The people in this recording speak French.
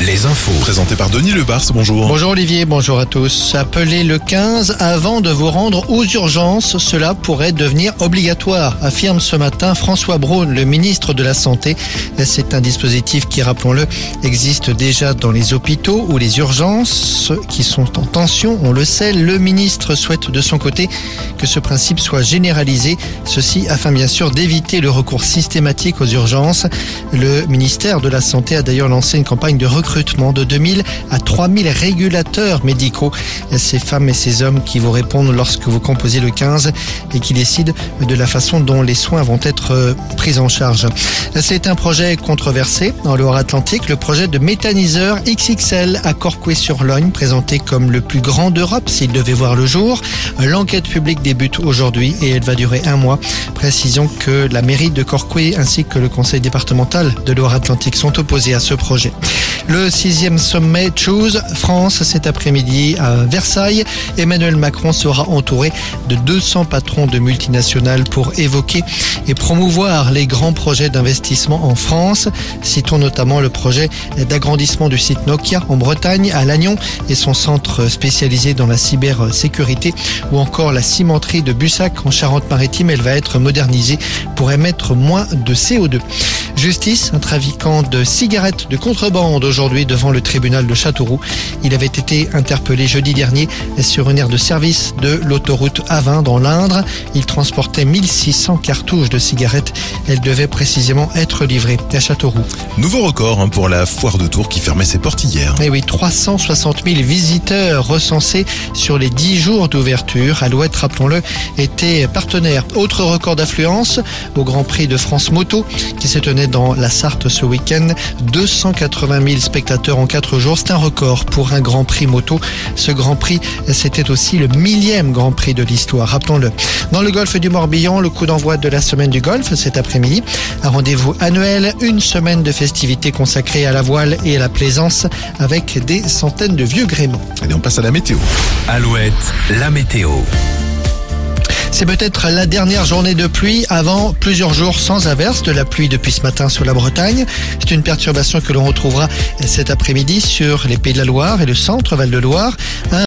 Les infos. Présenté par Denis Lebars, bonjour. Bonjour Olivier, bonjour à tous. Appelez le 15 avant de vous rendre aux urgences. Cela pourrait devenir obligatoire, affirme ce matin François Braun, le ministre de la Santé. C'est un dispositif qui, rappelons-le, existe déjà dans les hôpitaux ou les urgences qui sont en tension. On le sait, le ministre souhaite de son côté que ce principe soit généralisé. Ceci afin bien sûr d'éviter le recours systématique aux urgences. Le ministère de la Santé a d'ailleurs lancé une campagne de recrutement de 2000 à 3000 régulateurs médicaux. Ces femmes et ces hommes qui vous répondent lorsque vous composez le 15 et qui décident de la façon dont les soins vont être euh, pris en charge. C'est un projet controversé en Loire-Atlantique, le projet de méthaniseur XXL à Corcoué-sur-Logne, présenté comme le plus grand d'Europe s'il devait voir le jour. L'enquête publique débute aujourd'hui et elle va durer un mois. Précisons que la mairie de Corcoué ainsi que le conseil départemental de Loire-Atlantique sont opposés à ce projet. Le sixième sommet Choose France cet après-midi à Versailles. Emmanuel Macron sera entouré de 200 patrons de multinationales pour évoquer et promouvoir les grands projets d'investissement en France. Citons notamment le projet d'agrandissement du site Nokia en Bretagne, à Lannion et son centre spécialisé dans la cybersécurité ou encore la cimenterie de Bussac en Charente-Maritime. Elle va être modernisée pour émettre moins de CO2. Justice, un trafiquant de cigarettes de contrebande aujourd'hui devant le tribunal de Châteauroux. Il avait été interpellé jeudi dernier sur une aire de service de l'autoroute A20 dans l'Indre. Il transportait 1600 cartouches de cigarettes. Elles devaient précisément être livrées à Châteauroux. Nouveau record hein, pour la foire de Tours qui fermait ses portes hier. Et oui, 360 000 visiteurs recensés sur les 10 jours d'ouverture. Alouette, rappelons-le, était partenaire. Autre record d'affluence au Grand Prix de France Moto qui se tenait dans la Sarthe ce week-end. 280 000 spectateurs en 4 jours. C'est un record pour un Grand Prix moto. Ce Grand Prix, c'était aussi le millième Grand Prix de l'histoire, rappelons-le. Dans le golfe du Morbihan, le coup d'envoi de la semaine du golfe cet après-midi. Un rendez-vous annuel, une semaine de festivités consacrée à la voile et à la plaisance avec des centaines de vieux gréments. Allez, on passe à la météo. Alouette, la météo. C'est peut-être la dernière journée de pluie avant plusieurs jours sans averse. De la pluie depuis ce matin sur la Bretagne. C'est une perturbation que l'on retrouvera cet après-midi sur les Pays de la Loire et le centre Val-de-Loire.